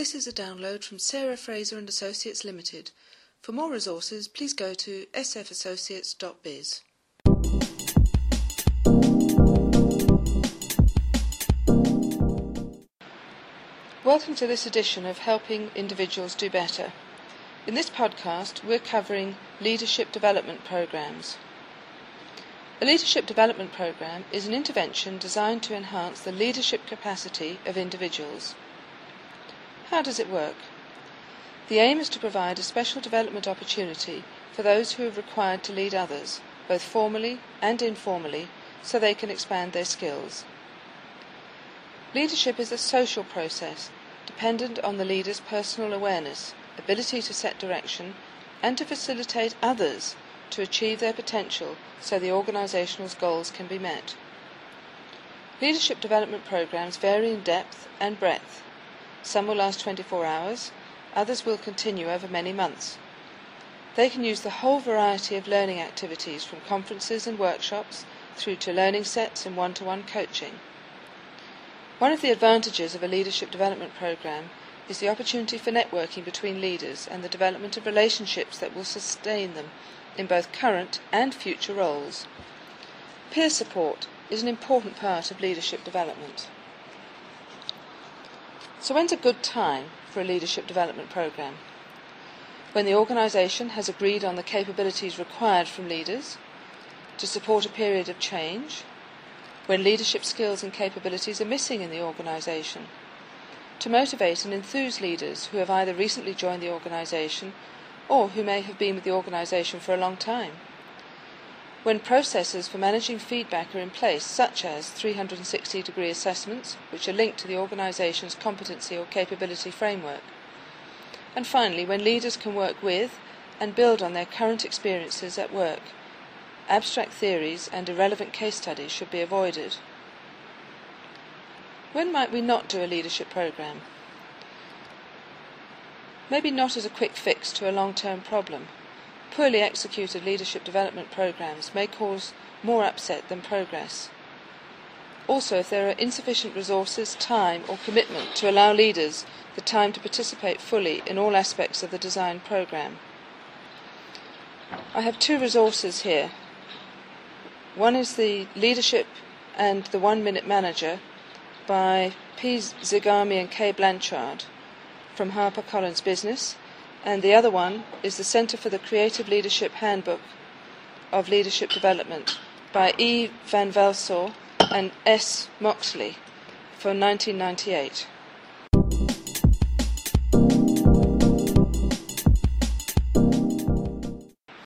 This is a download from Sarah Fraser and Associates Limited. For more resources, please go to sfassociates.biz. Welcome to this edition of Helping Individuals Do Better. In this podcast, we're covering leadership development programs. A leadership development program is an intervention designed to enhance the leadership capacity of individuals. How does it work? The aim is to provide a special development opportunity for those who are required to lead others, both formally and informally, so they can expand their skills. Leadership is a social process dependent on the leader's personal awareness, ability to set direction, and to facilitate others to achieve their potential so the organisation's goals can be met. Leadership development programs vary in depth and breadth. Some will last 24 hours, others will continue over many months. They can use the whole variety of learning activities from conferences and workshops through to learning sets and one to one coaching. One of the advantages of a leadership development program is the opportunity for networking between leaders and the development of relationships that will sustain them in both current and future roles. Peer support is an important part of leadership development. So, when's a good time for a leadership development programme? When the organisation has agreed on the capabilities required from leaders to support a period of change, when leadership skills and capabilities are missing in the organisation, to motivate and enthuse leaders who have either recently joined the organisation or who may have been with the organisation for a long time. When processes for managing feedback are in place, such as 360 degree assessments, which are linked to the organisation's competency or capability framework. And finally, when leaders can work with and build on their current experiences at work, abstract theories and irrelevant case studies should be avoided. When might we not do a leadership programme? maybe not as a quick fix to a long term problem. Poorly executed leadership development programs may cause more upset than progress. Also, if there are insufficient resources, time, or commitment to allow leaders the time to participate fully in all aspects of the design programme. I have two resources here. One is the Leadership and the One Minute Manager by P. Zigarmi and K. Blanchard from HarperCollins Business, and the other one is the Centre for the Creative Leadership Handbook of Leadership Development by E. Van Velsor and S. Moxley from 1998.